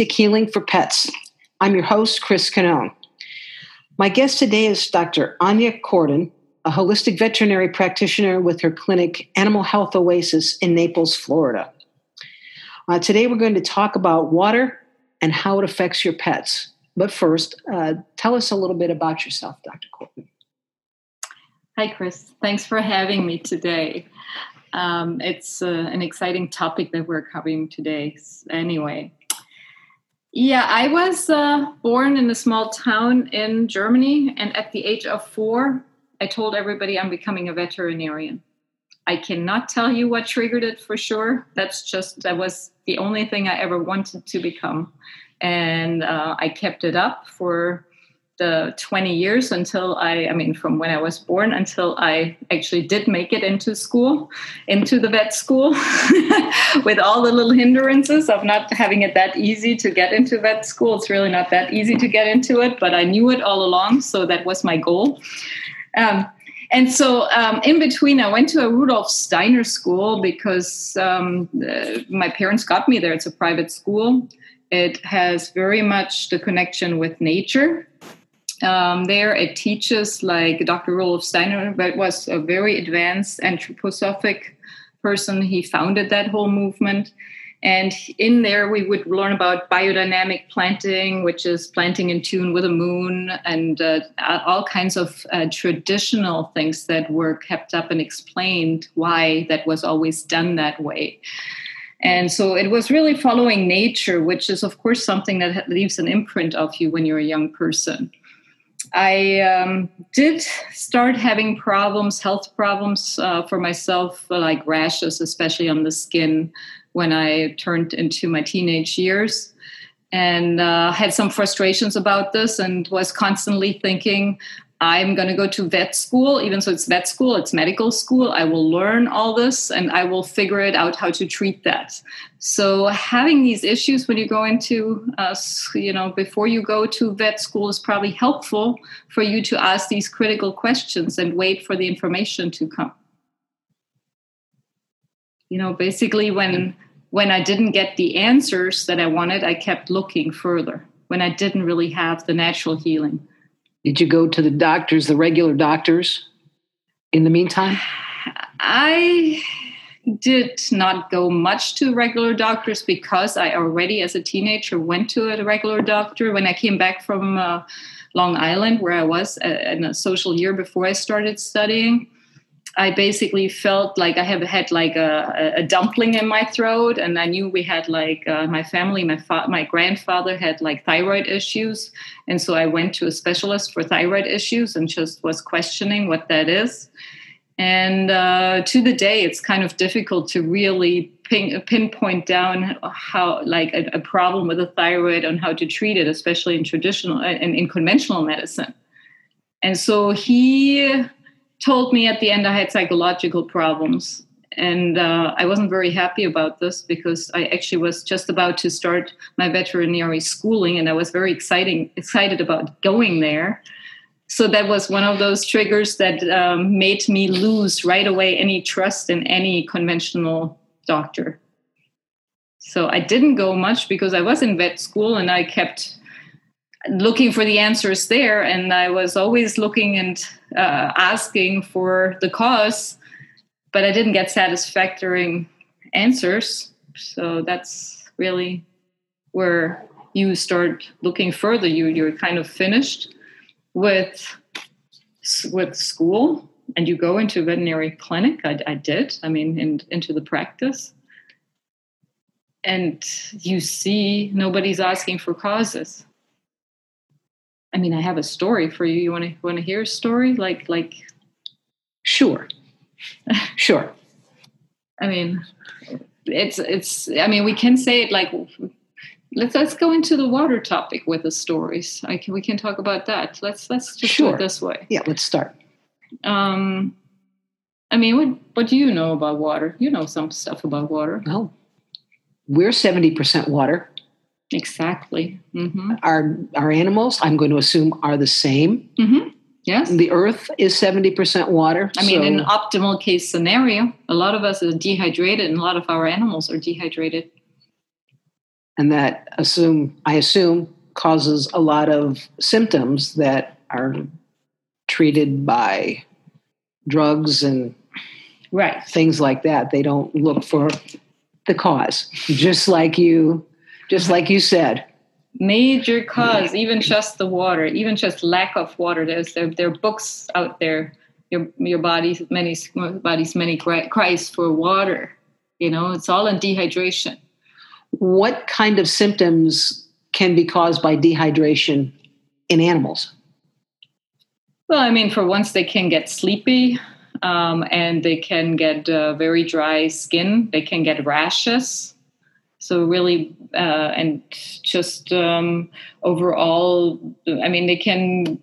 Healing for Pets. I'm your host, Chris Canone. My guest today is Dr. Anya Cordon, a holistic veterinary practitioner with her clinic Animal Health Oasis in Naples, Florida. Uh, today we're going to talk about water and how it affects your pets. But first, uh, tell us a little bit about yourself, Dr. Cordon. Hi, Chris. Thanks for having me today. Um, it's uh, an exciting topic that we're covering today. Anyway, yeah, I was uh, born in a small town in Germany, and at the age of four, I told everybody I'm becoming a veterinarian. I cannot tell you what triggered it for sure. That's just, that was the only thing I ever wanted to become. And uh, I kept it up for the 20 years until I, I mean, from when I was born until I actually did make it into school, into the vet school, with all the little hindrances of not having it that easy to get into vet school. It's really not that easy to get into it, but I knew it all along, so that was my goal. Um, and so um, in between, I went to a Rudolf Steiner school because um, uh, my parents got me there. It's a private school. It has very much the connection with nature um, there it teaches like Dr. Rudolf Steiner, but was a very advanced anthroposophic person. He founded that whole movement. And in there, we would learn about biodynamic planting, which is planting in tune with the moon, and uh, all kinds of uh, traditional things that were kept up and explained why that was always done that way. And so it was really following nature, which is, of course, something that leaves an imprint of you when you're a young person. I um, did start having problems, health problems uh, for myself, like rashes, especially on the skin, when I turned into my teenage years. And uh, had some frustrations about this and was constantly thinking, I'm going to go to vet school, even so it's vet school, it's medical school. I will learn all this and I will figure it out how to treat that. So having these issues when you go into, uh, you know, before you go to vet school is probably helpful for you to ask these critical questions and wait for the information to come. You know, basically when when I didn't get the answers that I wanted, I kept looking further. When I didn't really have the natural healing. Did you go to the doctors, the regular doctors, in the meantime? I did not go much to regular doctors because I already, as a teenager, went to a regular doctor when I came back from uh, Long Island, where I was uh, in a social year before I started studying. I basically felt like I have had like a, a dumpling in my throat, and I knew we had like uh, my family, my fa- my grandfather had like thyroid issues, and so I went to a specialist for thyroid issues and just was questioning what that is. And uh, to the day, it's kind of difficult to really pin, pinpoint down how like a, a problem with the thyroid and how to treat it, especially in traditional and in conventional medicine. And so he told me at the end I had psychological problems. And uh, I wasn't very happy about this because I actually was just about to start my veterinary schooling, and I was very exciting excited about going there. So that was one of those triggers that um, made me lose right away any trust in any conventional doctor. So I didn't go much because I was in vet school and I kept looking for the answers there and i was always looking and uh, asking for the cause but i didn't get satisfactory answers. So that's really where you start looking further. You you're kind of finished with with school and you go into a veterinary clinic. I, I did i mean in, into the practice. And you see nobody's asking for causes I mean, I have a story for you. You want to want to hear a story? Like like Sure. sure. I mean, it's it's I mean, we can say it like let's let's go into the water topic with the stories. I can we can talk about that. Let's let's just sure. do it this way. Yeah, let's start. Um I mean, what what do you know about water? You know some stuff about water. Well, we're 70% water. Exactly. Mm-hmm. Our our animals, I'm going to assume, are the same. Mm-hmm. Yes. The Earth is 70% water. I mean, in an optimal case scenario, a lot of us are dehydrated, and a lot of our animals are dehydrated. and that assume I assume causes a lot of symptoms that are treated by drugs and right things like that. They don't look for the cause, just like you, just like you said. Major cause, even just the water, even just lack of water. There's there, there are books out there. Your your body's many body's many cries for water. You know, it's all in dehydration. What kind of symptoms can be caused by dehydration in animals? Well, I mean, for once, they can get sleepy um, and they can get uh, very dry skin. They can get rashes. So, really, uh, and just um, overall, I mean, they can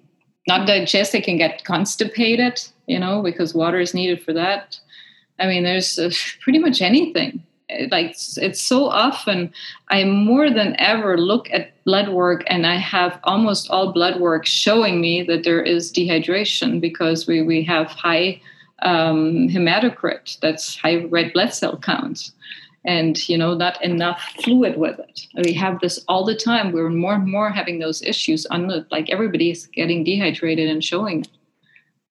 not digest, they can get constipated, you know, because water is needed for that. I mean, there's uh, pretty much anything. Like it's so often i more than ever look at blood work and i have almost all blood work showing me that there is dehydration because we, we have high um, hematocrit. That's high red blood cell counts and you know not enough fluid with it. We have this all the time. We're more and more having those issues on the like everybody's getting dehydrated and showing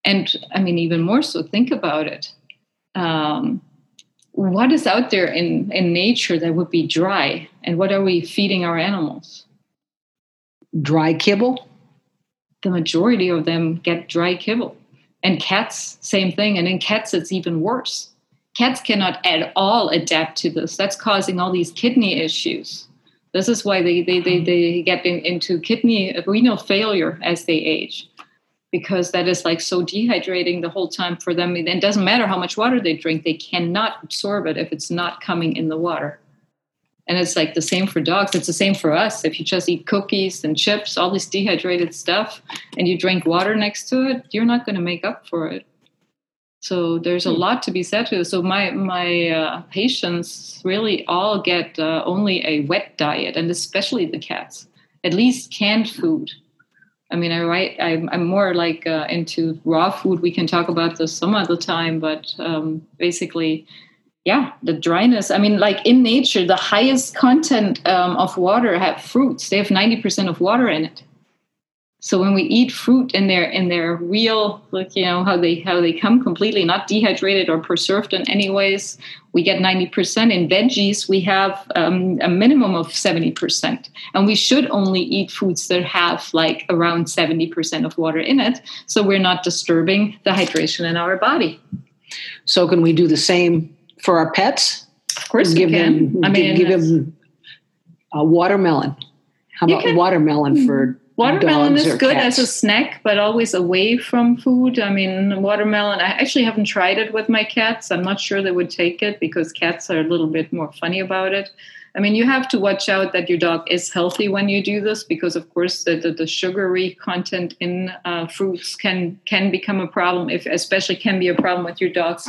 and i mean even more so think about it. Um, what is out there in, in nature that would be dry? And what are we feeding our animals? Dry kibble? The majority of them get dry kibble. And cats same thing. And in cats it's even worse cats cannot at all adapt to this that's causing all these kidney issues this is why they, they, they, they get in, into kidney renal failure as they age because that is like so dehydrating the whole time for them. And it doesn't matter how much water they drink, they cannot absorb it if it's not coming in the water. And it's like the same for dogs. It's the same for us. If you just eat cookies and chips, all this dehydrated stuff, and you drink water next to it, you're not going to make up for it. So there's a hmm. lot to be said to this. So my my uh, patients really all get uh, only a wet diet, and especially the cats, at least canned food I mean, I write. I'm, I'm more like uh, into raw food. We can talk about this some other time, but um, basically, yeah, the dryness. I mean, like in nature, the highest content um, of water have fruits. They have ninety percent of water in it. So when we eat fruit in their in their real, like you know how they how they come completely not dehydrated or preserved in any ways, we get ninety percent. In veggies, we have um, a minimum of seventy percent, and we should only eat foods that have like around seventy percent of water in it, so we're not disturbing the hydration in our body. So can we do the same for our pets? Of course, give them. I mean, give them a watermelon. How about can, watermelon for Watermelon is good cats. as a snack, but always away from food. I mean, watermelon, I actually haven't tried it with my cats. I'm not sure they would take it because cats are a little bit more funny about it. I mean, you have to watch out that your dog is healthy when you do this because, of course, the, the, the sugary content in uh, fruits can can become a problem. If especially can be a problem with your dogs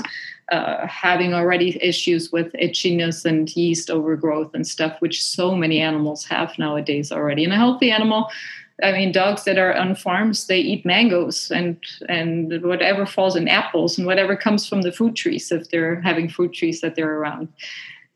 uh, having already issues with itchiness and yeast overgrowth and stuff, which so many animals have nowadays already. And a healthy animal I mean, dogs that are on farms, they eat mangoes and and whatever falls in apples and whatever comes from the fruit trees if they're having fruit trees that they're around.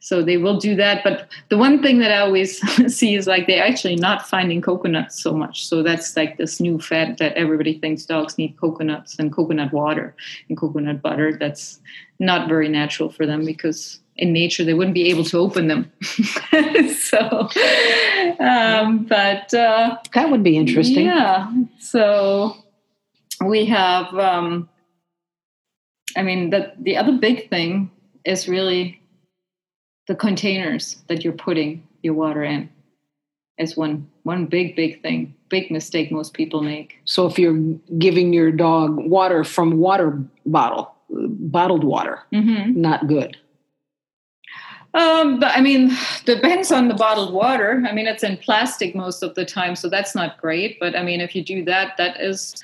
So they will do that. But the one thing that I always see is like they're actually not finding coconuts so much. So that's like this new fad that everybody thinks dogs need coconuts and coconut water and coconut butter. That's not very natural for them because in nature they wouldn't be able to open them. So um, but uh, that would be interesting. yeah. So we have um, i mean the, the other big thing is really the containers that you're putting your water in is one one big big thing big mistake most people make. So if you're giving your dog water from water bottle bottled water mm-hmm. not good um, but I mean, depends on the bottled water. I mean, it's in plastic most of the time, so that's not great. But I mean, if you do that, that is,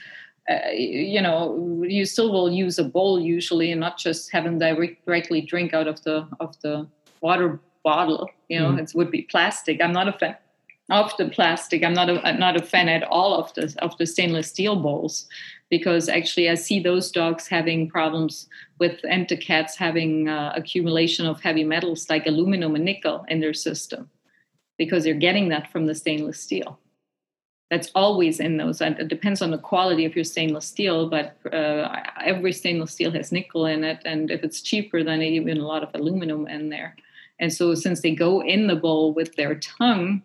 uh, you know, you still will use a bowl usually, and not just have them direct, directly drink out of the of the water bottle. You know, mm. it would be plastic. I'm not a fan of the plastic. I'm not a not a fan at all of the of the stainless steel bowls because actually I see those dogs having problems with and the cats having uh, accumulation of heavy metals like aluminum and nickel in their system. because they're getting that from the stainless steel. That's always in those. And it depends on the quality of your stainless steel, but uh, every stainless steel has nickel in it. And if it's cheaper, then even a lot of aluminum in there. And so, since they go in the bowl with their tongue,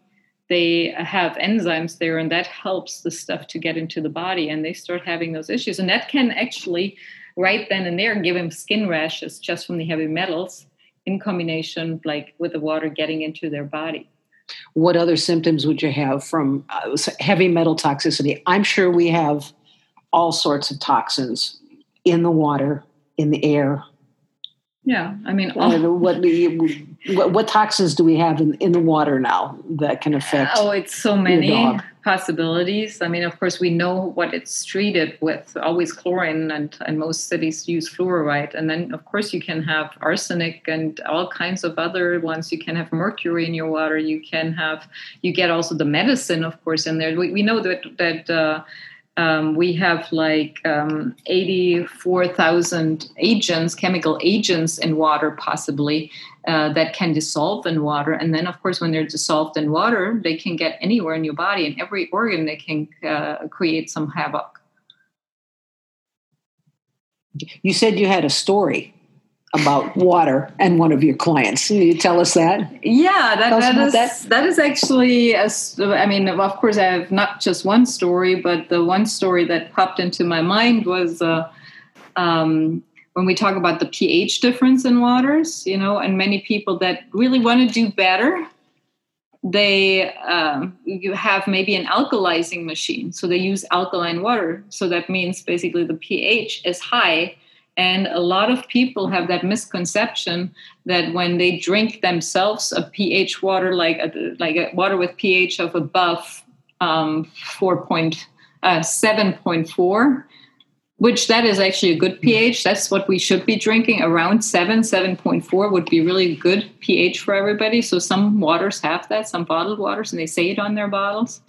they have enzymes there, and that helps the stuff to get into the body. And they start having those issues. And that can actually, right then and there, give them skin rashes just from the heavy metals in combination, like with the water getting into their body. What other symptoms would you have from uh, heavy metal toxicity? I'm sure we have all sorts of toxins in the water, in the air, yeah, I mean, all, what, what, what toxins do we have in, in the water now that can affect? Oh, it's so many possibilities. I mean, of course, we know what it's treated with. Always chlorine, and and most cities use fluoride. And then, of course, you can have arsenic and all kinds of other ones. You can have mercury in your water. You can have you get also the medicine, of course, in there. We, we know that that. Uh, um, we have like um, 84,000 agents, chemical agents in water, possibly, uh, that can dissolve in water. And then, of course, when they're dissolved in water, they can get anywhere in your body, and every organ they can uh, create some havoc. You said you had a story about water and one of your clients. Can you tell us that? Yeah, that, that is that? that is actually. A, I mean, of course, I have not just one story, but the one story that popped into my mind was uh, um, when we talk about the pH difference in waters. You know, and many people that really want to do better. They um, you have maybe an alkalizing machine, so they use alkaline water. So that means basically the pH is high, and a lot of people have that misconception that when they drink themselves a pH water, like a, like a water with pH of above um, 4.7.4, uh, which that is actually a good pH. That's what we should be drinking. Around 7, 7.4 would be really good pH for everybody. So some waters have that, some bottled waters, and they say it on their bottles.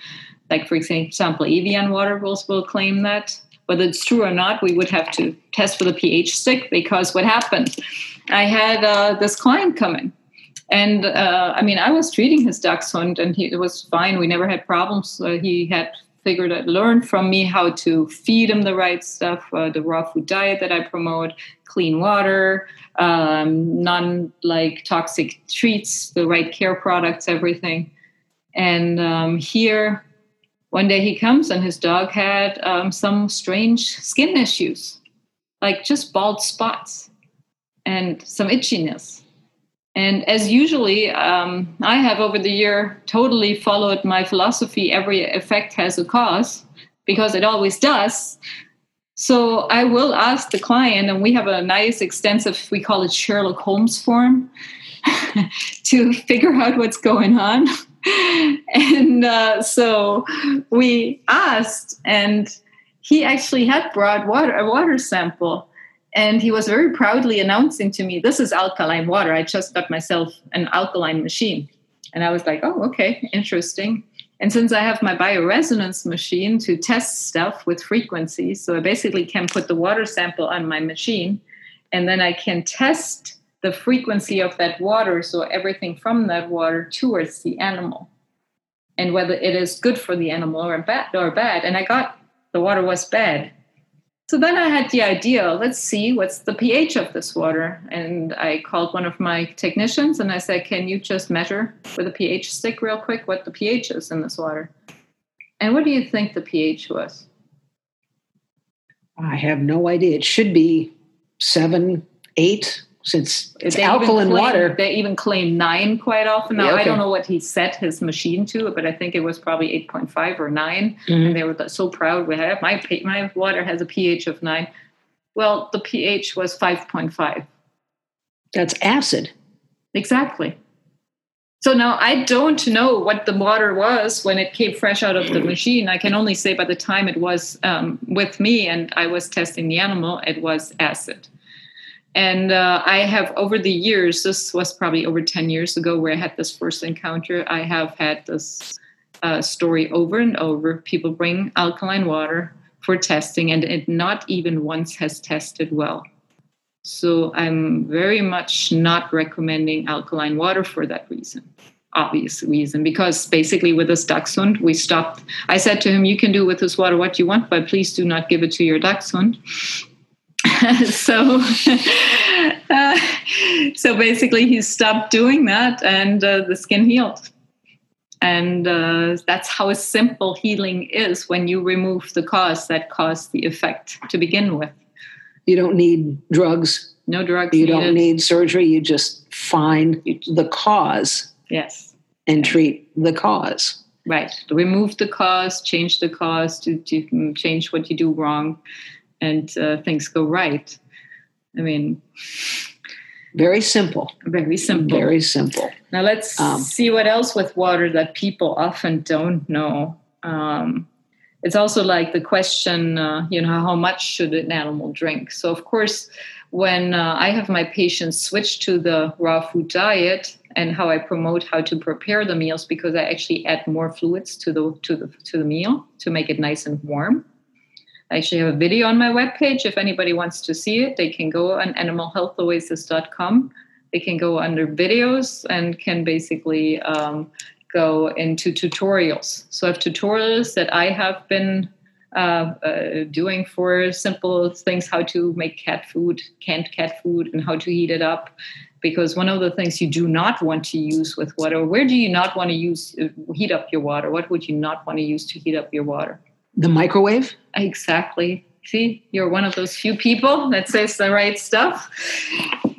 Like, for example, Evian water will, will claim that whether it's true or not, we would have to test for the pH stick because what happened? I had uh, this client come in. And uh, I mean, I was treating his dachshund and he, it was fine. We never had problems. Uh, he had figured out, learned from me how to feed him the right stuff, uh, the raw food diet that I promote, clean water, um, non like toxic treats, the right care products, everything. And um, here, one day he comes and his dog had um, some strange skin issues, like just bald spots and some itchiness. And as usually, um, I have over the year totally followed my philosophy every effect has a cause because it always does. So I will ask the client, and we have a nice, extensive, we call it Sherlock Holmes form to figure out what's going on. and uh, so we asked, and he actually had brought water, a water sample. And he was very proudly announcing to me, This is alkaline water. I just got myself an alkaline machine. And I was like, Oh, okay, interesting. And since I have my bioresonance machine to test stuff with frequencies, so I basically can put the water sample on my machine and then I can test the frequency of that water, so everything from that water towards the animal, and whether it is good for the animal or bad or bad. And I got the water was bad. So then I had the idea, let's see what's the pH of this water. And I called one of my technicians and I said, Can you just measure with a pH stick real quick what the pH is in this water? And what do you think the pH was? I have no idea. It should be seven, eight since it's they alkaline claim, water. They even claim nine quite often. Now, yeah, okay. I don't know what he set his machine to, but I think it was probably 8.5 or 9. Mm-hmm. And they were so proud. We have my, my water has a pH of 9. Well, the pH was 5.5. That's acid. Exactly. So now I don't know what the water was when it came fresh out of the machine. I can only say by the time it was um, with me and I was testing the animal, it was acid. And uh, I have, over the years, this was probably over 10 years ago where I had this first encounter. I have had this uh, story over and over. People bring alkaline water for testing, and it not even once has tested well. So I'm very much not recommending alkaline water for that reason. obvious reason because basically with this dachshund we stopped i said to him you can do with this water what you want but please do not give it to your dachshund so uh, so basically he stopped doing that and uh, the skin healed. And uh, that's how simple healing is when you remove the cause that caused the effect to begin with. You don't need drugs. No drugs you needed. don't need surgery. You just find the cause yes. and treat the cause. Right. Remove the cause change the cause to, to change what you do wrong and uh, things go right. I mean very simple. very simple. Very simple. Now let's um, see what else with water that people often don't know. Um, it's also like the question uh, you know how much should an animal drink? So of course when uh, i have my patients switch to the raw food diet and how i promote how to prepare the meals because i actually add more fluids to the to the to the meal to make it nice and warm I actually have a video on my webpage. If anybody wants to see it, they can go on animalhealthoasis.com. They can go under videos and can basically um, go into tutorials. So I have tutorials that I have been uh, uh, doing for simple things how to make cat food, canned cat food, and how to heat it up. Because one of the things you do not want to use with water, where do you not want to use uh, heat up your water? What would you not want to use to heat up your water? The microwave? Exactly. See, you're one of those few people that says the right stuff.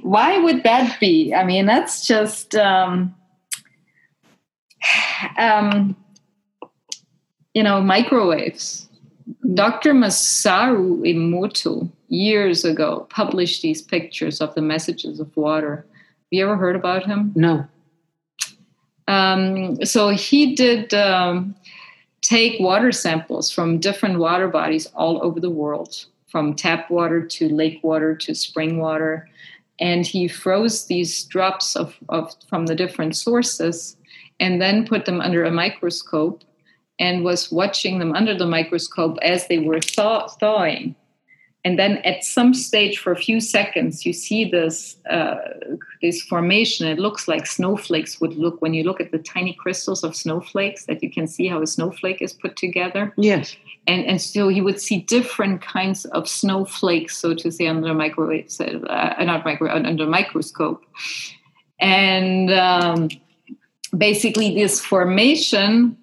Why would that be? I mean, that's just um, um, you know microwaves. Dr. Masaru Emoto years ago published these pictures of the messages of water. Have you ever heard about him? No. Um, so he did um, take water samples from different water bodies all over the world, from tap water to lake water to spring water. And he froze these drops of, of from the different sources and then put them under a microscope and was watching them under the microscope as they were thaw- thawing and then at some stage for a few seconds you see this uh, this formation. It looks like snowflakes would look when you look at the tiny crystals of snowflakes that you can see how a snowflake is put together. Yes. And and so you would see different kinds of snowflakes so to say under a microwave uh, not micro under a microscope. And um, basically this formation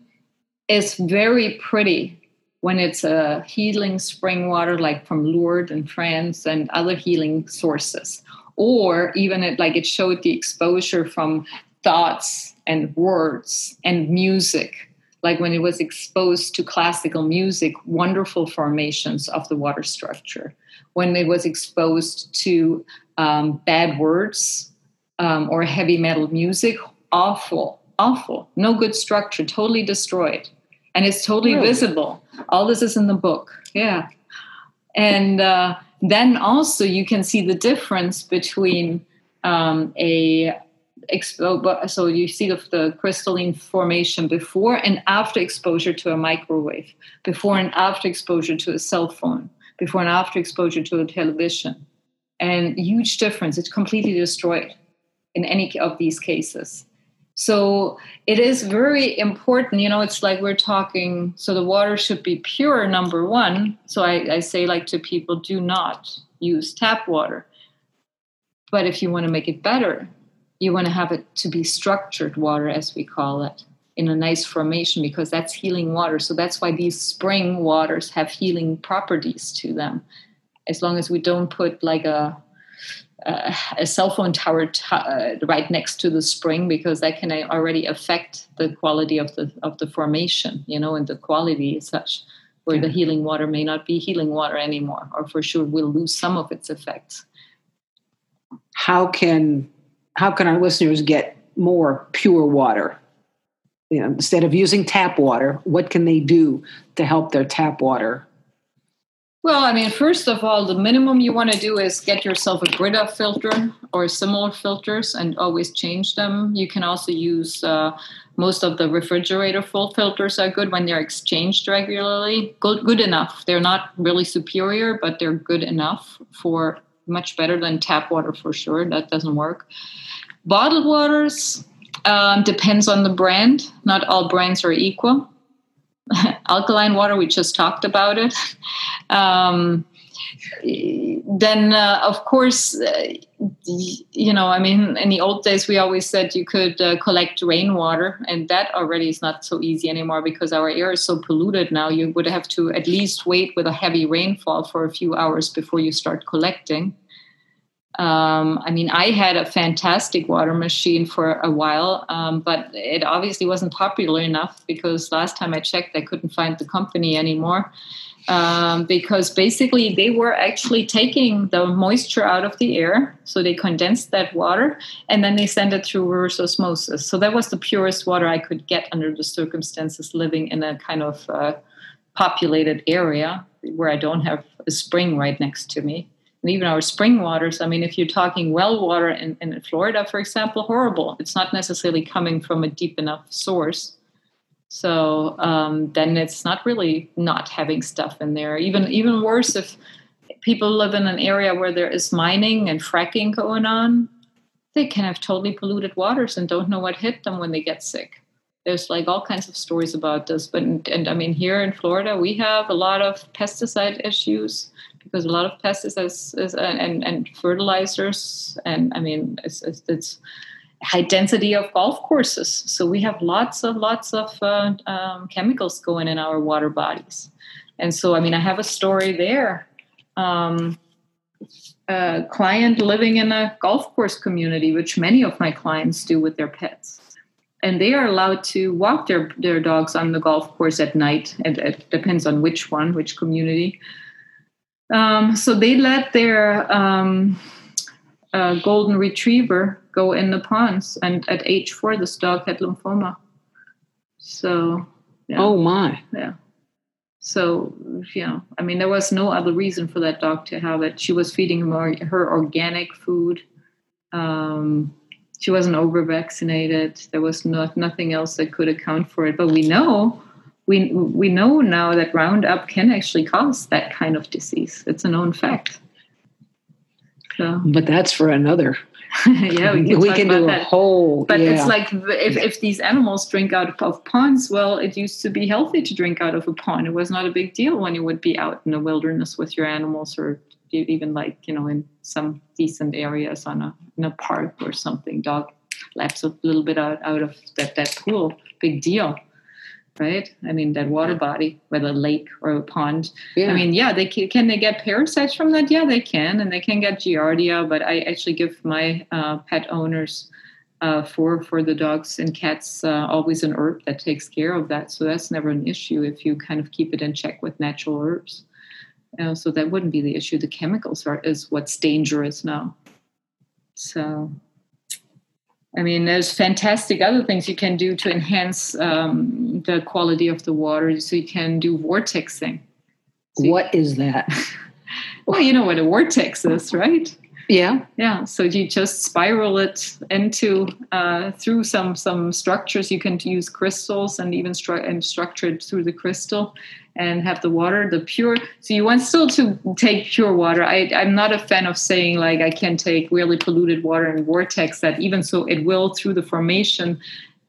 is very pretty when it's a healing spring water like from Lourdes in France and other healing sources, or even it, like it showed the exposure from thoughts and words and music, like when it was exposed to classical music, wonderful formations of the water structure. When it was exposed to um, bad words um, or heavy metal music, awful, awful, no good structure, totally destroyed and it's totally really? visible. All this is in the book. Yeah. And uh, then also you can see the difference between um, a expo- so you see the, the crystalline formation before and after exposure to a microwave, before and after exposure to a cell phone, before and after exposure to a television, and huge difference. It's completely destroyed in any of these cases. So it is very important. You know, it's like we're talking, so the water should be pure, number one. So I, I say, like, to people, do not use tap water. But if you want to make it better, you want to have it to be structured water, as we call it, in a nice formation, because that's healing water. So that's why these spring waters have healing properties to them. As long as we don't put like a uh, a cell phone tower t- uh, right next to the spring because that can already affect the quality of the of the formation you know and the quality is such where yeah. the healing water may not be healing water anymore or for sure will lose some of its effects how can how can our listeners get more pure water you know, instead of using tap water what can they do to help their tap water well, I mean, first of all, the minimum you want to do is get yourself a Brita filter or similar filters and always change them. You can also use uh, most of the refrigerator full filters are good when they're exchanged regularly. Good, good enough. They're not really superior, but they're good enough for much better than tap water for sure. That doesn't work. Bottled waters, Um, depends on the brand. Not all brands are equal. Alkaline water, we just talked about it. Um, then, uh, of course, uh, you know, I mean, in the old days, we always said you could uh, collect rainwater, and that already is not so easy anymore because our air is so polluted now. You would have to at least wait with a heavy rainfall for a few hours before you start collecting. Um, I mean, I had a fantastic water machine for a while, um, but it obviously wasn't popular enough because last time I checked, I couldn't find the company anymore. Um, because basically they were actually taking the moisture out of the air. So they condensed that water and then they sent it through reverse osmosis. So that was the purest water I could get under the circumstances living in a kind of uh, populated area where I don't have a spring right next to me and even our spring waters. I mean, if you're talking well water in, in Florida, for example, horrible. It's not necessarily coming from a deep enough source. So um, then it's not really not having stuff in there. Even even worse if people live in an area where there is mining and fracking going on, they can have totally polluted waters and don't know what hit them when they get sick. There's like all kinds of stories about this, but and I mean here in Florida we have a lot of pesticide issues because a lot of pesticides is, and, and fertilizers and i mean it's, it's, it's, high density of golf courses. So we have lots of lots of uh, um, chemicals going in our water bodies. And so i mean i have a story there. Um, a client living in a golf course community which many of my clients do with their pets. And they are allowed to walk their, their dogs on the golf course at night. It depends on which one which community um, so they let their um, uh, golden retriever go in the ponds, and at age four, this dog had lymphoma. So, yeah. oh my, yeah. So, you know, I mean, there was no other reason for that dog to have it. She was feeding her, her organic food. Um, she wasn't over vaccinated. There was not nothing else that could account for it. But we know we we know now that Roundup can actually cause that kind of disease. It's a known fact. So. But that's for another. yeah, we can, we can do that. a whole. But yeah. it's like if, if these animals drink out of ponds, well, it used to be healthy to drink out of a pond. It was not a big deal when you would be out in the wilderness with your animals, or even like you know in some decent areas on a in a park or something. Dog laps a little bit out, out of that that pool. Big deal right? I mean, that water body, whether a lake or a pond. Yeah. I mean, yeah, they can, can they get parasites from that? Yeah, they can, and they can get giardia. But I actually give my uh, pet owners uh, for for the dogs and cats uh, always an herb that takes care of that. So that's never an issue if you kind of keep it in check with natural herbs. So that wouldn't be the issue. The chemicals are is what's dangerous now. So I mean, there's fantastic other things you can do to enhance um, the quality of the water. So you can do vortexing. So what is that? well, you know what a vortex is, right? Yeah, yeah. So you just spiral it into uh, through some some structures. You can use crystals and even stru- and structure it through the crystal, and have the water, the pure. So you want still to take pure water. I, I'm not a fan of saying like I can take really polluted water and vortex that even so it will through the formation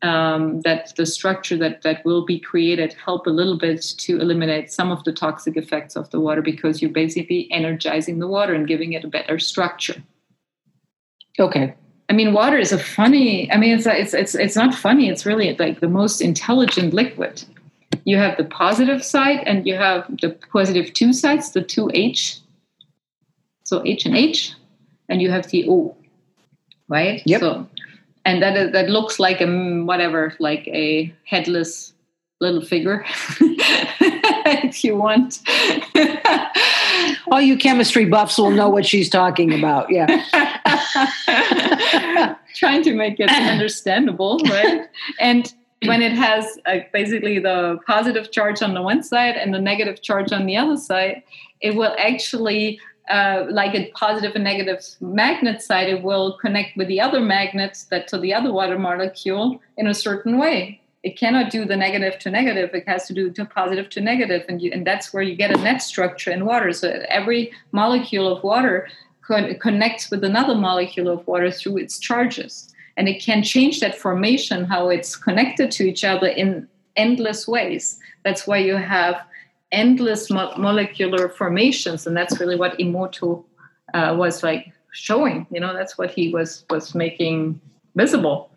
um, that the structure that that will be created help a little bit to eliminate some of the toxic effects of the water because you're basically energizing the water and giving it a better structure. Okay. I mean, water is a funny. I mean, it's it's it's it's not funny. It's really like the most intelligent liquid you have the positive side and you have the positive two sides, the two H. So H and H, and you have the O, right? Yep. So, and that is, that looks like a whatever, like a headless little figure, if you want. All you chemistry buffs will know what she's talking about. Yeah. Trying to make it understandable, right? And when it has uh, basically the positive charge on the one side and the negative charge on the other side, it will actually, uh, like a positive and negative magnet side, it will connect with the other magnets that to the other water molecule in a certain way. It cannot do the negative to negative. It has to do to positive to negative, and you, and that's where you get a net structure in water. So every molecule of water con- connects with another molecule of water through its charges and it can change that formation, how it's connected to each other in endless ways. That's why you have endless mo- molecular formations, and that's really what Emoto uh, was like showing. You know, that's what he was was making visible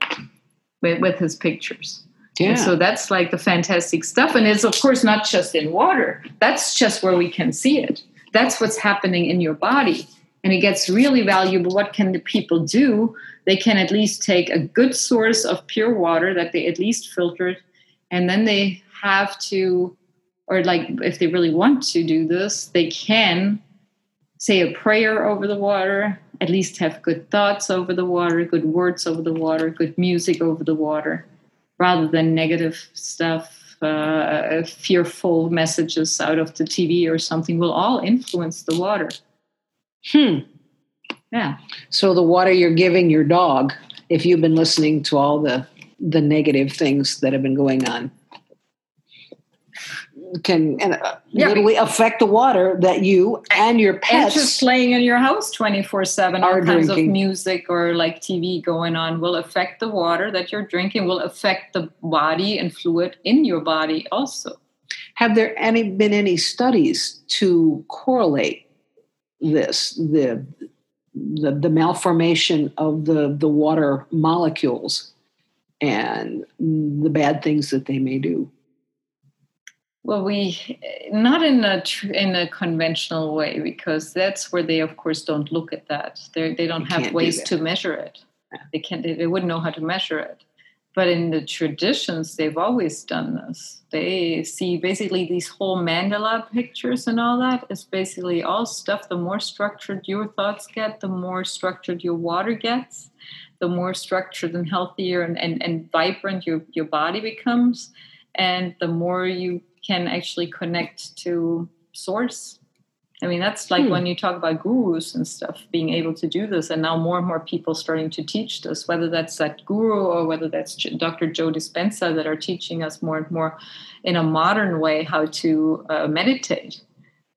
with, with his pictures. Yeah. And so that's like the fantastic stuff. And it's, of course, not just in water, that's just where we can see it. That's what's happening in your body. And it gets really valuable. What can the people do? They can at least take a good source of pure water that they at least filtered, and then they have to, or like if they really want to do this, they can say a prayer over the water, at least have good thoughts over the water, good words over the water, good music over the water rather than negative stuff, uh, fearful messages out of the TV or something will all influence the water. Hmm. Yeah. So the water you're giving your dog, if you've been listening to all the the negative things that have been going on, can and, uh, yeah, literally affect the water that you and your pets and just playing in your house 24 7 all kinds of music or like tv going on will affect the water that you're drinking will affect the body and fluid in your body also. Have there any been any studies to correlate this the the, the malformation of the the water molecules and the bad things that they may do well, we not in a in a conventional way because that's where they, of course, don't look at that. They they don't have ways do to measure it. They can't. They, they wouldn't know how to measure it. But in the traditions, they've always done this. They see basically these whole mandala pictures and all that is basically all stuff. The more structured your thoughts get, the more structured your water gets, the more structured and healthier and, and, and vibrant your, your body becomes. And the more you can actually connect to source I mean, that's like hmm. when you talk about gurus and stuff being able to do this, and now more and more people starting to teach this, whether that's that guru or whether that's Dr. Joe Dispenza that are teaching us more and more in a modern way how to uh, meditate.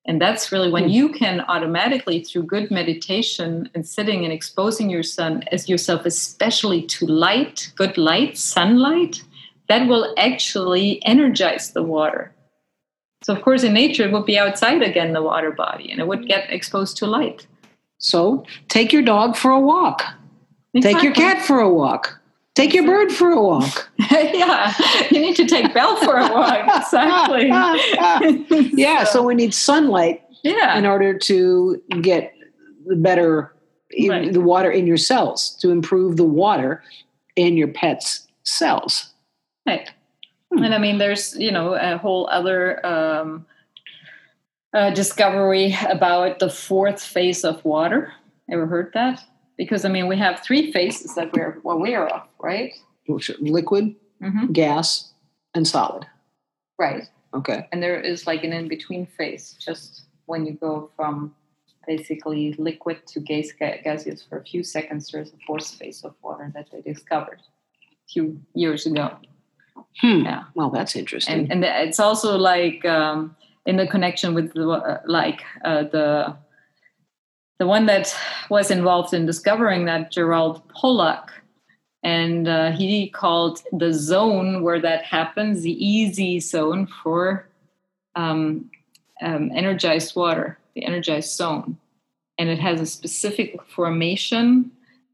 And that's really when hmm. you can automatically, through good meditation and sitting and exposing your son as yourself, especially to light, good light, sunlight, that will actually energize the water so, of course, in nature, it would be outside again, the water body, and it would get exposed to light. So, take your dog for a walk. Exactly. Take your cat for a walk. Take your bird for a walk. yeah, you need to take Belle for a walk. Exactly. yeah, so, so, we need sunlight yeah. in order to get the better right. the water in your cells to improve the water in your pet's cells. Right. Hmm. And I mean, there's you know a whole other um, uh, discovery about the fourth phase of water. Ever heard that? Because I mean, we have three phases that we're aware of, right? Liquid, mm-hmm. gas, and solid. Right. Okay. And there is like an in between phase, just when you go from basically liquid to gas gaseous for a few seconds. There's a fourth phase of water that they discovered a few years ago. Hmm. Yeah. Well, that's interesting. And, and it's also like um, in the connection with the, uh, like uh, the the one that was involved in discovering that Gerald Pollack, and uh, he called the zone where that happens the EZ zone for um, um, energized water, the energized zone, and it has a specific formation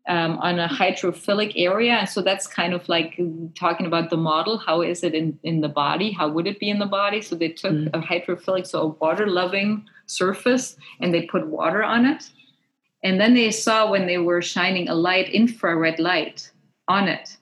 um, on a hydrophilic area. And so that's kind of like talking about the model. How is it in, in the body? How would it be in the body? So they took mm. a hydrophilic, so a water loving surface, and they put water on it. And then they saw when they were shining a light, infrared light on it,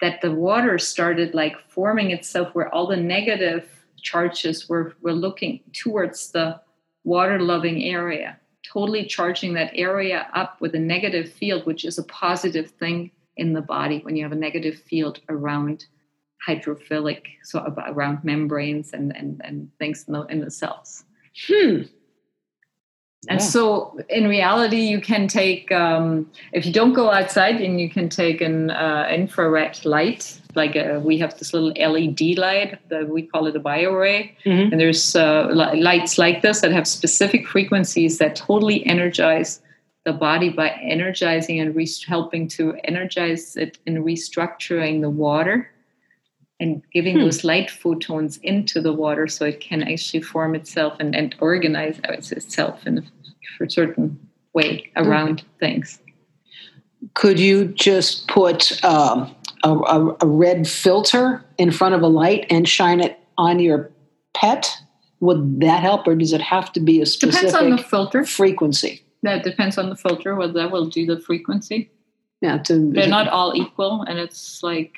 that the water started like forming itself where all the negative charges were, were looking towards the water loving area totally charging that area up with a negative field, which is a positive thing in the body when you have a negative field around hydrophilic, so around membranes and, and, and things in the, in the cells. Hmm. And yeah. so, in reality, you can take um, if you don't go outside, and you can take an uh, infrared light. Like a, uh, we have this little LED light that we call it a BioRay, mm-hmm. and there's uh, lights like this that have specific frequencies that totally energize the body by energizing and re- helping to energize it in restructuring the water and giving hmm. those light photons into the water so it can actually form itself and, and organize itself in a certain way around things. Could you just put um, a, a, a red filter in front of a light and shine it on your pet? Would that help, or does it have to be a specific depends on the filter frequency? That depends on the filter. Whether that will do the frequency. Yeah, to, they're not all equal, and it's like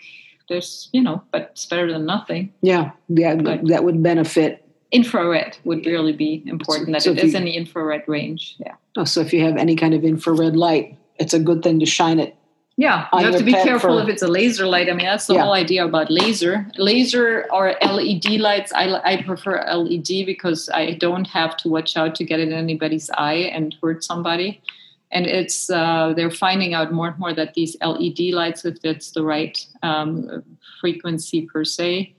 there's you know, but it's better than nothing. Yeah, yeah, but that would benefit. Infrared would really be important. So, that so it is you, in the infrared range. Yeah. Oh, so if you have any kind of infrared light, it's a good thing to shine it yeah, you have to be careful for, if it's a laser light. I mean, that's the yeah. whole idea about laser. Laser or LED lights, I, I prefer LED because I don't have to watch out to get it in anybody's eye and hurt somebody. And it's uh, they're finding out more and more that these LED lights, if that's the right um, frequency per se,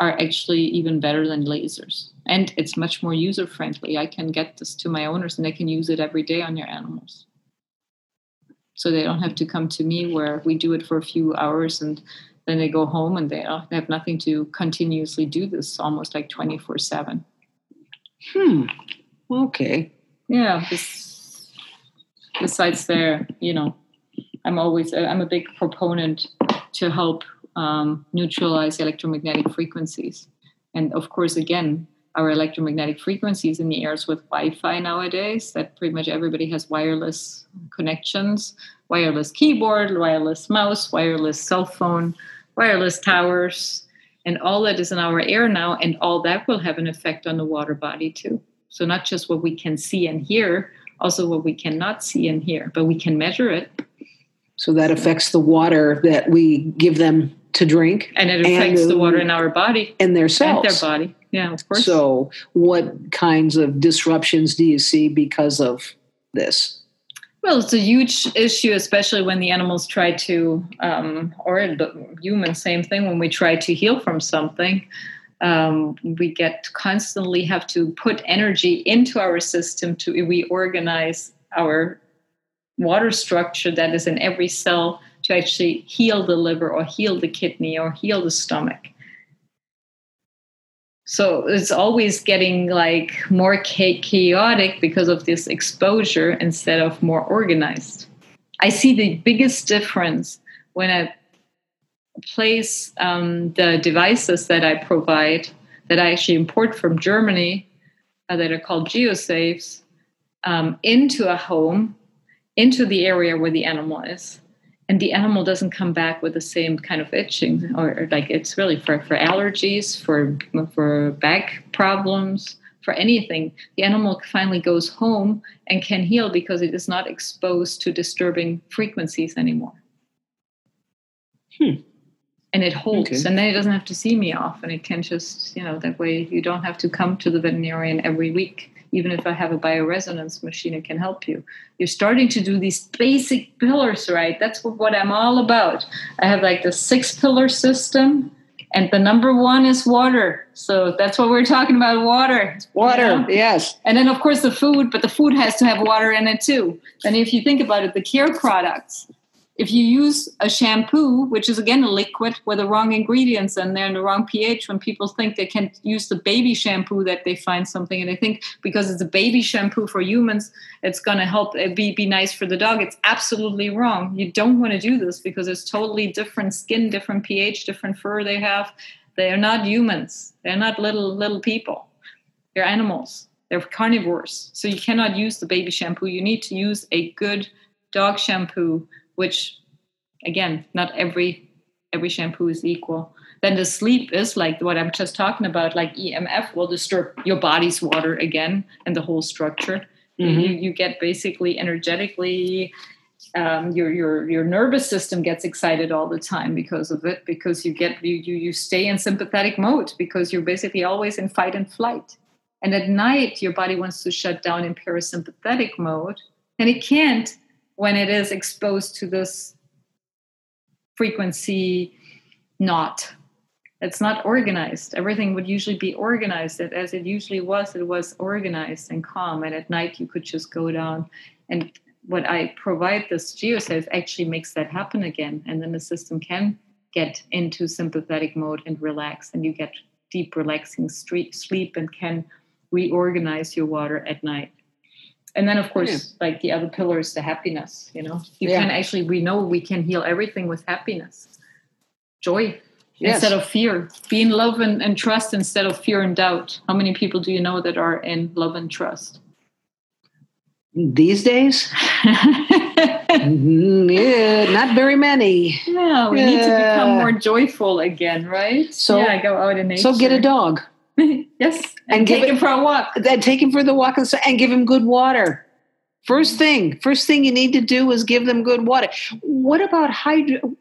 are actually even better than lasers. And it's much more user friendly. I can get this to my owners and they can use it every day on your animals so they don't have to come to me where we do it for a few hours and then they go home and they have nothing to continuously do this almost like 24 7 hmm okay. Yeah this, besides there you know i'm always i'm a big proponent to help um, neutralize electromagnetic frequencies. And of course again our electromagnetic frequencies in the airs with Wi-Fi nowadays. That pretty much everybody has wireless connections, wireless keyboard, wireless mouse, wireless cell phone, wireless towers, and all that is in our air now, and all that will have an effect on the water body too. So not just what we can see and hear, also what we cannot see and hear, but we can measure it. So that affects the water that we give them to drink, and it affects and, the water in our body and their cells, and their body. Yeah, of course. So, what kinds of disruptions do you see because of this? Well, it's a huge issue, especially when the animals try to, um, or the humans, same thing, when we try to heal from something. Um, we get constantly have to put energy into our system to reorganize our water structure that is in every cell to actually heal the liver or heal the kidney or heal the stomach so it's always getting like more chaotic because of this exposure instead of more organized. I see the biggest difference when i place um, the devices that i provide that i actually import from germany uh, that are called geosafes um, into a home into the area where the animal is and the animal doesn't come back with the same kind of itching or, like it's really for, for allergies for for back problems for anything the animal finally goes home and can heal because it is not exposed to disturbing frequencies anymore hmm. and it holds okay. and then it doesn't have to see me often it can just you know that way you don't have to come to the veterinarian every week even if I have a bioresonance machine, it can help you. You're starting to do these basic pillars, right? That's what I'm all about. I have like the six pillar system, and the number one is water. So that's what we're talking about water. Water, you know? yes. And then, of course, the food, but the food has to have water in it too. And if you think about it, the care products, if you use a shampoo, which is again a liquid with the wrong ingredients and they're in the wrong pH, when people think they can use the baby shampoo, that they find something, and they think because it's a baby shampoo for humans, it's going to help it be, be nice for the dog. It's absolutely wrong. You don't want to do this because it's totally different skin, different pH, different fur they have. They are not humans. They're not little little people. They're animals. They're carnivores. So you cannot use the baby shampoo. You need to use a good dog shampoo which again not every every shampoo is equal. Then the sleep is like what i'm just talking about like emf will disturb your body's water again and the whole structure. Mm-hmm. you, you get basically energetically um, your your your nervous system gets excited all the time because of it because you get you, you you stay in sympathetic mode because you're basically always in fight and flight. And at night your body wants to shut down in parasympathetic mode and it can't when it is exposed to this frequency not. It's not organized. Everything would usually be organized. As it usually was it was organized and calm. And at night you could just go down. And what I provide this geosafe actually makes that happen again. And then the system can get into sympathetic mode and relax, and you get deep, relaxing sleep and can reorganize your water at night. And then, of course, yeah. like the other pillar is the happiness. You know, you yeah. can actually, we know we can heal everything with happiness, joy yes. instead of fear, be in love and, and trust instead of fear and doubt. How many people do you know that are in love and trust? These days? Mm-hmm. yeah, not very many. Yeah, we yeah. need to become more joyful again, right? So yeah, go out in nature. So get a dog. yes, and, and take him for a walk. Then take him for the walk and, and give him good water. First thing, first thing you need to do is give them good water. What about hydro?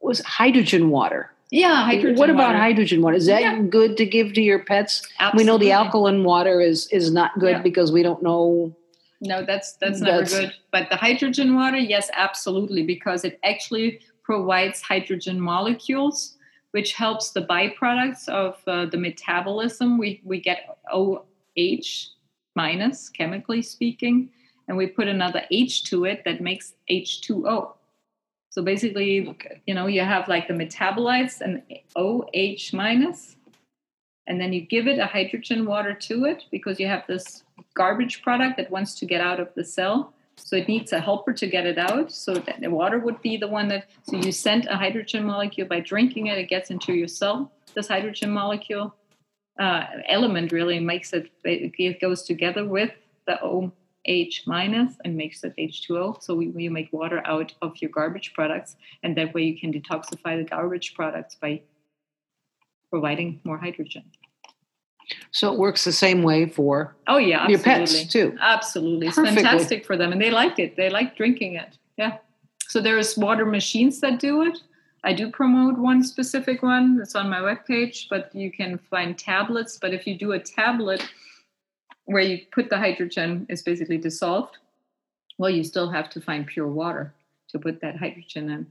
Was hydrogen water? Yeah, hydrogen. What about hydrogen water? Is that yeah. good to give to your pets? Absolutely. We know the alkaline water is is not good yeah. because we don't know no that's that's never that's, good but the hydrogen water yes absolutely because it actually provides hydrogen molecules which helps the byproducts of uh, the metabolism we we get oh minus chemically speaking and we put another h to it that makes h2o so basically okay. you know you have like the metabolites and oh minus and then you give it a hydrogen water to it because you have this garbage product that wants to get out of the cell. So it needs a helper to get it out. So that the water would be the one that, so you send a hydrogen molecule by drinking it, it gets into your cell. This hydrogen molecule uh, element really makes it, it goes together with the OH minus and makes it H2O. So we, you make water out of your garbage products. And that way you can detoxify the garbage products by providing more hydrogen. So it works the same way for oh yeah your pets too. Absolutely, it's fantastic for them, and they like it. They like drinking it. Yeah. So there's water machines that do it. I do promote one specific one that's on my webpage, but you can find tablets. But if you do a tablet where you put the hydrogen is basically dissolved, well, you still have to find pure water to put that hydrogen in.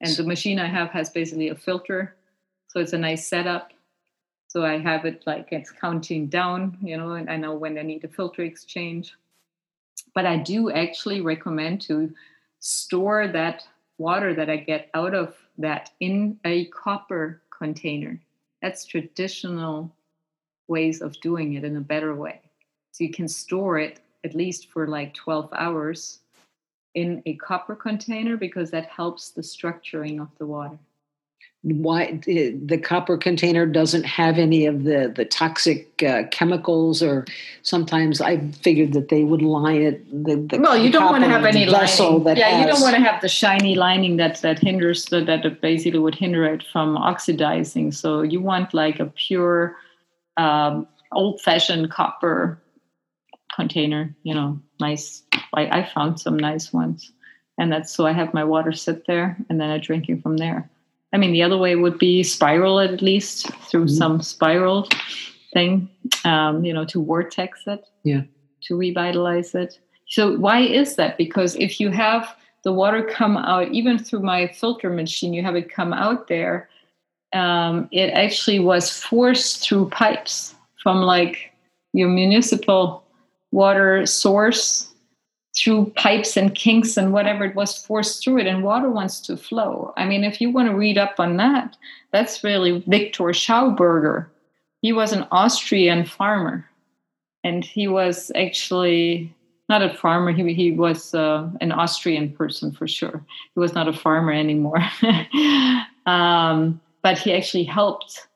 And the machine I have has basically a filter, so it's a nice setup so I have it like it's counting down, you know, and I know when I need a filter exchange. But I do actually recommend to store that water that I get out of that in a copper container. That's traditional ways of doing it in a better way. So you can store it at least for like 12 hours in a copper container because that helps the structuring of the water why the, copper container doesn't have any of the the toxic uh, chemicals or sometimes i figured that they would line it the, the well you don't want to have any lining. yeah has, you don't want to have the shiny lining that that hinders the, that basically would hinder it from oxidizing. So you want like a pure um, old fashioned copper container you know nice I, I found some nice ones. And that's so i have my water sit there and then i drink it from there I mean, the other way would be spiral at least through mm-hmm. some spiral thing, um, you know, to vortex it, yeah, to revitalize it. So why is that? Because if you have the water come out, even through my filter machine, you have it come out there. Um, it actually was forced through pipes from like your municipal water source through pipes and kinks and whatever it was forced through it and water wants to flow. I mean if you want to read up on that that's really Viktor Schauberger. He was an austrian farmer and he was actually not a farmer. He, he was uh, an austrian person for sure. He was not a farmer anymore. Um, but he actually helped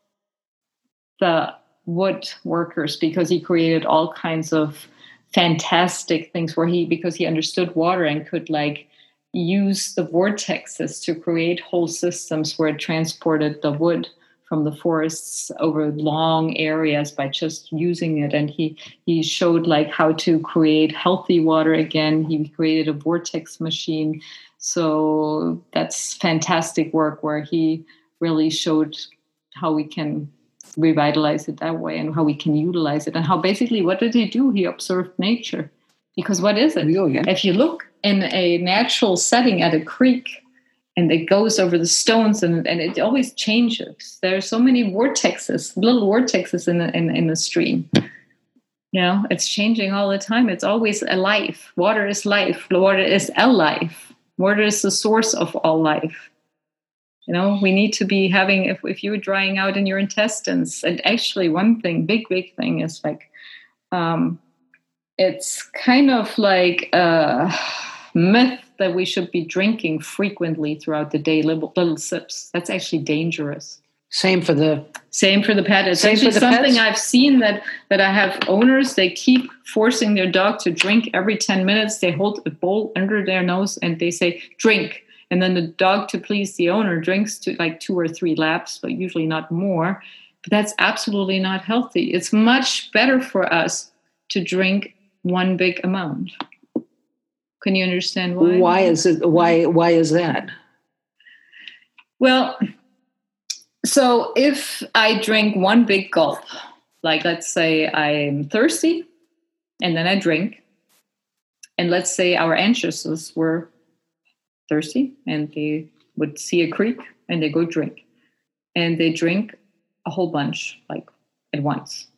the wood workers because he created all kinds of fantastic things where he because he understood water and could like use the vortexes to create whole systems where it transported the wood from the forests over long areas by just using it. And he he showed like how to create healthy water again. He created a vortex machine. So that's fantastic work where he really showed how we can revitalize it that way and how we can utilize it and how basically what did he do he observed nature because what is it if you look in a natural setting at a creek and it goes over the stones and, and it always changes there are so many vortexes little vortexes in the, in, in the stream You know, it's changing all the time. It's always alive. Water is life. Water is a life. Water is the source of all life. You know, we need to be having, if, if you're drying out in your intestines, and actually, one thing, big, big thing is like, um, it's kind of like a myth that we should be drinking frequently throughout the day, little, little sips. That's actually dangerous. Same for the same for the pet. It's actually something pets? I've seen that that I have owners. They keep forcing their dog to drink every ten minutes. They hold a bowl under their nose and they say drink, and then the dog, to please the owner, drinks to like two or three laps, but usually not more. But that's absolutely not healthy. It's much better for us to drink one big amount. Can you understand why? Why is it? Why? Why is that? Well, so if I drink one big gulp, like let's say I'm thirsty and then I drink, and let's say our ancestors were thirsty and they would see a creek and they go drink and they drink a whole bunch like at once.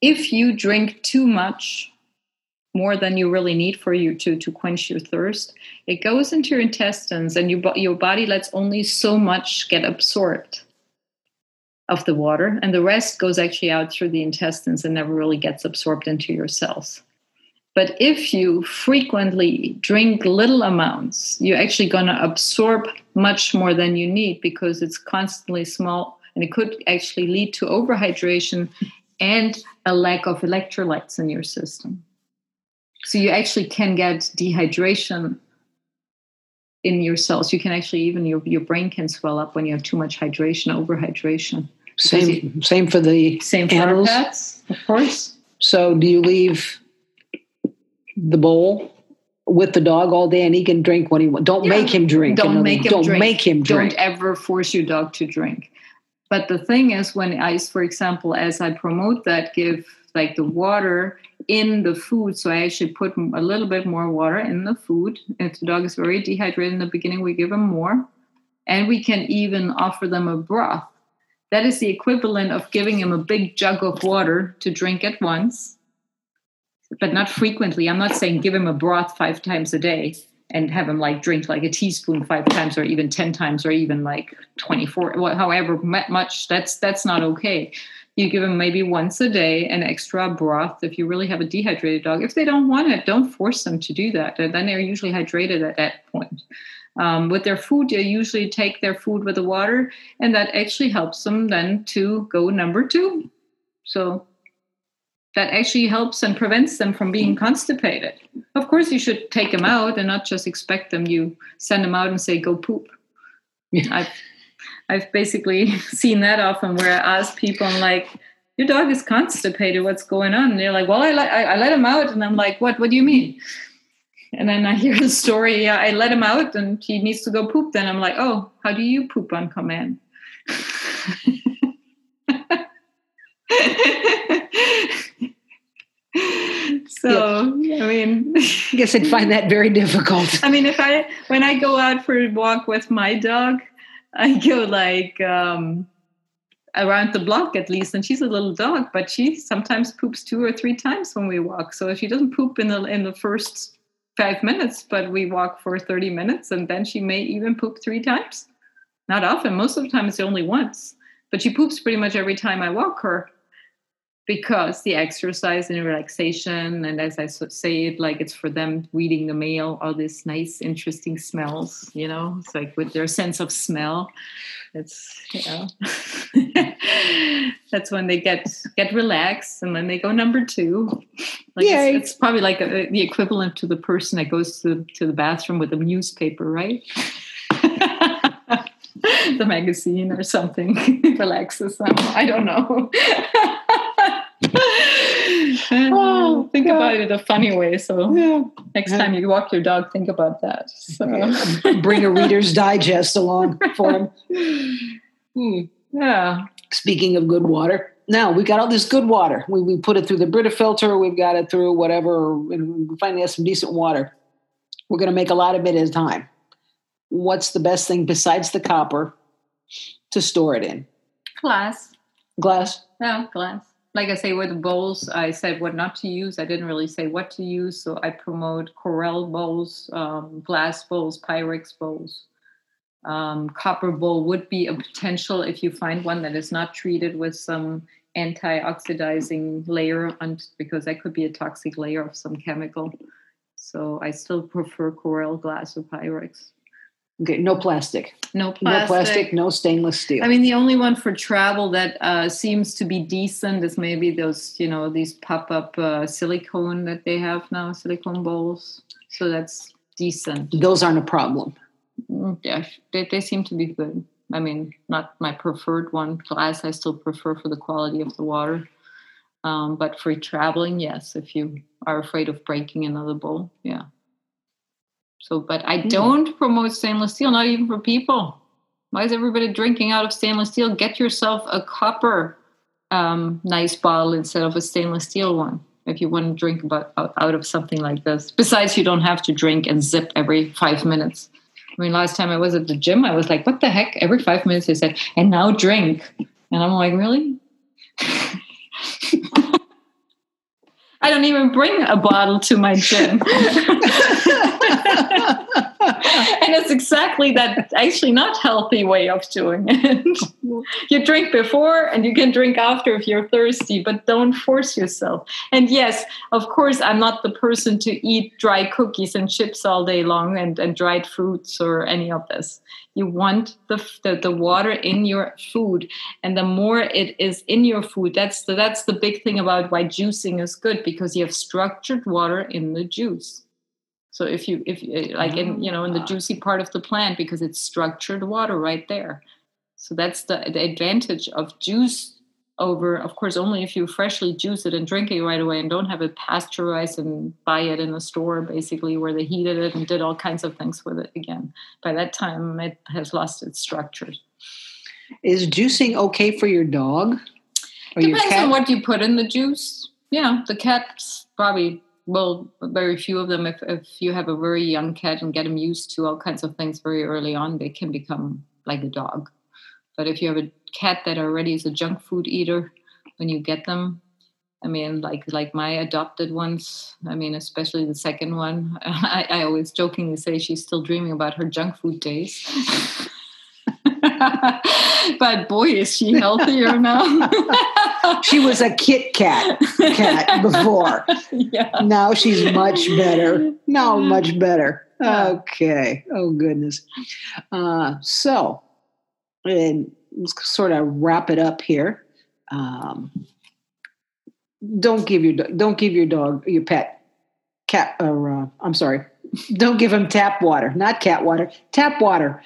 If you drink too much, more than you really need for you to to quench your thirst, it goes into your intestines and you, your body lets only so much get absorbed of the water, and the rest goes actually out through the intestines and never really gets absorbed into your cells. But if you frequently drink little amounts, you're actually going to absorb much more than you need because it's constantly small and it could actually lead to overhydration and a lack of electrolytes in your system. So you actually can get dehydration in your cells. You can actually even your, your brain can swell up when you have too much hydration, overhydration. Same you, same for the same for animals. pets, of course. So do you leave the bowl with the dog all day and he can drink when he wants? Don't yeah. make him drink. Don't make him don't drink. make him drink. Don't ever force your dog to drink. But the thing is, when I, for example, as I promote that, give like the water in the food. So I actually put a little bit more water in the food. If the dog is very dehydrated in the beginning, we give him more. And we can even offer them a broth. That is the equivalent of giving him a big jug of water to drink at once, but not frequently. I'm not saying give him a broth five times a day and have him like drink like a teaspoon five times or even 10 times or even like 24 however much that's that's not okay you give them maybe once a day an extra broth if you really have a dehydrated dog. If they don't want it, don't force them to do that. And then they're usually hydrated at that point. Um, with their food, they usually take their food with the water, and that actually helps them then to go number two. So that actually helps and prevents them from being constipated. Of course, you should take them out and not just expect them. You send them out and say, go poop. Yeah. I've I've basically seen that often where I ask people, I'm like, your dog is constipated. What's going on? And they're like, well, I, let, I, I let him out. And I'm like, what? What do you mean? And then I hear the story. Yeah, I let him out and he needs to go poop. Then I'm like, oh, how do you poop on command? so yeah. i mean i guess i'd find that very difficult i mean if i when i go out for a walk with my dog I go like um, around the block at least, and she's a little dog, but she sometimes poops two or three times when we walk. So she doesn't poop in the in the first five minutes, but we walk for thirty minutes, and then she may even poop three times. Not often. Most of the time, it's only once, but she poops pretty much every time I walk her because the exercise and relaxation and as i say it like it's for them reading the mail all these nice interesting smells you know? It's like with their sense of smell. It's you know that's when they get get relaxed and then they go number two. Like yeah it's, it's probably like a, the equivalent to the person that goes to, to the bathroom with a newspaper right? The magazine or something relaxes them. I don't know oh, think God. about it a funny way. So yeah. next time you walk your dog, think about that. So. Bring a Reader's Digest along for him. Hmm. Yeah. Speaking of good water, now we got all this good water. We, we put it through the Brita filter. We've got it through whatever. And we finally have some decent water. We're going to make a lot of it at a time. What's the best thing besides the copper to store it in? Glass. Glass. No, glass like I say, with the bowls, I said what not to use. I didn't really say what to use. So I promote Corelle bowls, um, glass bowls, Pyrex bowls. Um, copper bowl would be a potential if you find one that is not treated with some anti-oxidizing layer on, because that could be a toxic layer of some chemical. So I still prefer Corelle glass or Pyrex. Okay, no plastic. No plastic. No plastic, no stainless steel. I mean, the only one for travel that uh, seems to be decent is maybe those, you know, these pop-up uh, silicone that they have now, silicone bowls. So that's decent. Those aren't a problem. Mm, yeah, they, they seem to be good. I mean, not my preferred one. Glass, I still prefer for the quality of the water. Um, but for traveling, yes, if you are afraid of breaking another bowl, yeah. So, but I hmm. don't promote stainless steel, not even for people. Why is everybody drinking out of stainless steel? Get yourself a copper um, nice bottle instead of a stainless steel one if you want to drink about, out of something like this. Besides, you don't have to drink and zip every five minutes. I mean, last time I was at the gym, I was like, what the heck? Every five minutes they said, and now drink. And I'm like, really? I don't even bring a bottle to my gym. and it's exactly that actually not healthy way of doing it. you drink before and you can drink after if you're thirsty, but don't force yourself. And yes, of course, I'm not the person to eat dry cookies and chips all day long and, and dried fruits or any of this. You want the, the, the water in your food, and the more it is in your food, that's the, that's the big thing about why juicing is good because you have structured water in the juice. So if you if eh, like in you know in the ah. juicy part of the plant because it's structured water right there. So that's the, the advantage of juice over of course only if you freshly juice it and drink it right away and don't have it pasteurized and buy it in a store basically where they heated it and did all kinds of things with it again. By that time it has lost its structure. Is juicing okay for your dog? Or Depends your on what you put in the juice. Yeah, the cat's probably well, very few of them. If, if you have a very young cat and get them used to all kinds of things very early on, they can become like a dog. But if you have a cat that already is a junk food eater, when you get them, I mean, like like my adopted ones. I mean, especially the second one. I, I always jokingly say she's still dreaming about her junk food days. but boy, is she healthier now. she was a Kit Kat cat before. Yeah. Now she's much better. Now much better. Okay. Oh goodness. Uh, so, and let's sort of wrap it up here. Um, don't give your don't give your dog your pet cat or uh, I'm sorry. Don't give him tap water, not cat water. Tap water.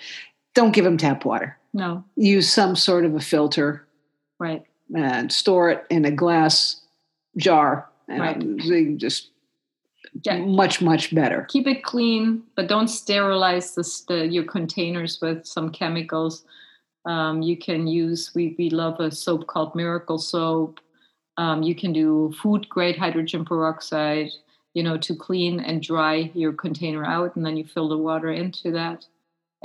Don't give him tap water. No. Use some sort of a filter. Right. And store it in a glass jar. And right. Just yeah. much much better. Keep it clean, but don't sterilize the, the your containers with some chemicals. Um, you can use we we love a soap called Miracle Soap. Um, you can do food grade hydrogen peroxide, you know, to clean and dry your container out, and then you fill the water into that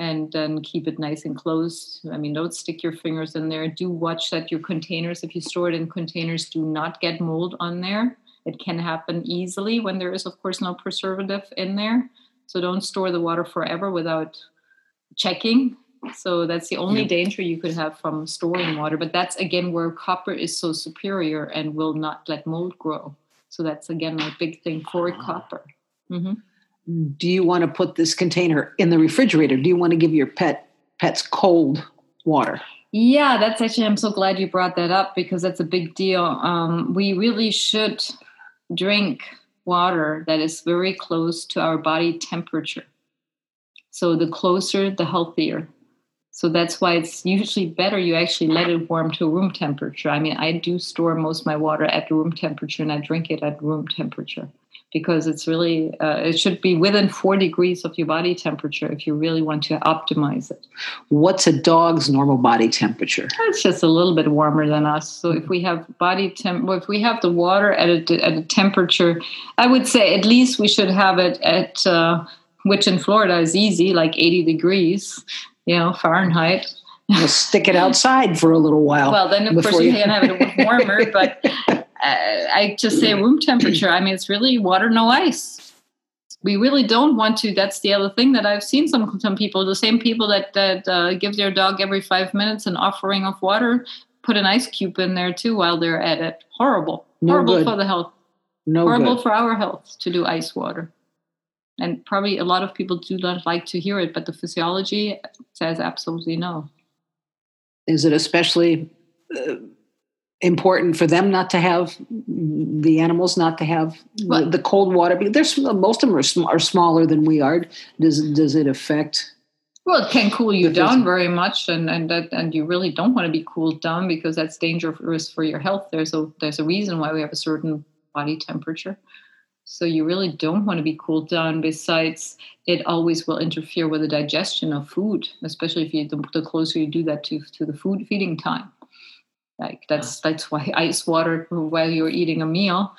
and then keep it nice and closed. I mean, don't stick your fingers in there. Do watch that your containers, if you store it in containers, do not get mold on there. It can happen easily when there is, of course, no preservative in there. So don't store the water forever without checking. So that's the only danger you could have from storing water. But that's again where copper is so superior and will not let mold grow. So that's again a big thing for ah. copper. Mm-hmm do you want to put this container in the refrigerator? Do you want to give your pet pets cold water? Yeah, that's actually, I'm so glad you brought that up because that's a big deal. Um, we really should drink water that is very close to our body temperature. So the closer, the healthier. So that's why it's usually better you actually let it warm to room temperature. I mean, I do store most of my water at room temperature and I drink it at room temperature because it's really uh, it should be within four degrees of your body temperature if you really want to optimize it. What's a dog's normal body temperature? It's just a little bit warmer than us. So if we have body temp if we have the water at a, at a temperature i would say at least we should have it at uh, which in florida is easy like 80 degrees you know fahrenheit. We'll stick it outside for a little while. Well, then of course you, you can have it warmer, but uh, I just say room temperature. I mean, it's really water, no ice. We really don't want to. That's the other thing that I've seen some some people, the same people that that uh, give their dog every five minutes an offering of water, put an ice cube in there too while they're at it. Horrible, no horrible good. for the health. No horrible good. for our health to do ice water and probably a lot of people do not like to hear it but the physiology says absolutely no is it especially uh, important for them not to have the animals not to have the, the, cold water there's most of them are, sm- are smaller than we are does does it affect well, it can cool you down very much, and and that, and you really don't want to be cooled down because that's dangerous for your health. There's a there's a reason why we have a certain body temperature. So you really don't want to be cooled down. Besides, it always will interfere with the digestion of food, especially if you the, the closer you do that to to the food feeding time. Like that's that's why ice water while you're eating a meal,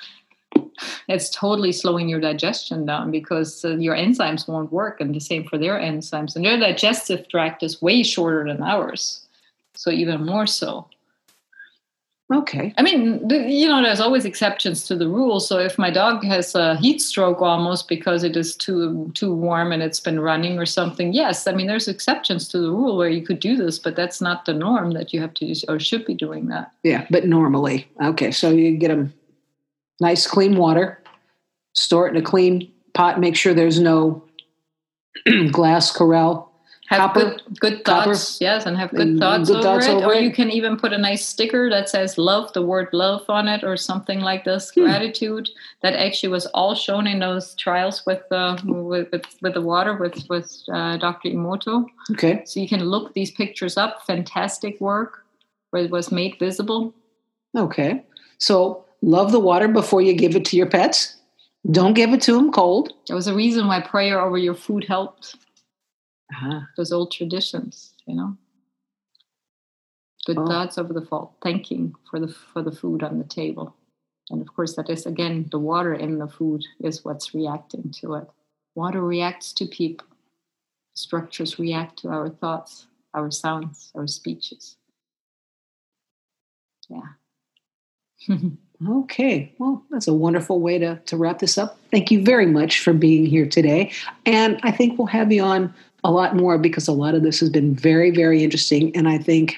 it's totally slowing your digestion down because uh, your enzymes won't work, and the same for their enzymes. And their digestive tract is way shorter than ours, so even more so. Okay. I mean, you know, there's always exceptions to the rule. So if my dog has a heat stroke almost because it is too too warm and it's been running or something, yes, I mean, there's exceptions to the rule where you could do this, but that's not the norm that you have to or should be doing that. Yeah, but normally, okay. So you get them nice, clean water, store it in a clean pot. Make sure there's no glass Corelle have copper, good, good thoughts, copper, yes, and have good thoughts, good over, thoughts it. over, or it. You can even put a nice sticker that says "love," the word "love" on it, or something like this. Hmm. Gratitude. That actually was all shown in those trials with uh, with, with, with the water with with uh, Dr. Emoto Okay. So you can look these pictures up. Fantastic work where it was made visible. Okay. So love the water before you give it to your pets. Don't give it to them cold. There was a reason why prayer over your food helped uh-huh. those old traditions, you know. Good oh. thoughts over the fault, thanking for the for the food on the table, and of course that is again the water in the food is what's reacting to it. Water reacts to people. Structures react to our thoughts, our sounds, our speeches. Yeah. Okay, well, that's a wonderful way to, to wrap this up. Thank you very much for being here today. And I think we'll have you on a lot more because a lot of this has been very, very interesting. And I think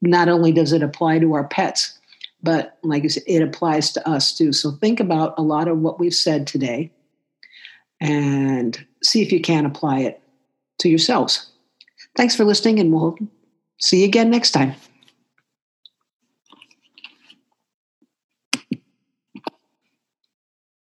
not only does it apply to our pets, but like said, it applies to us too. So think about a lot of what we've said today and see if you can apply it to yourselves. Thanks for listening, and we'll see you again next time.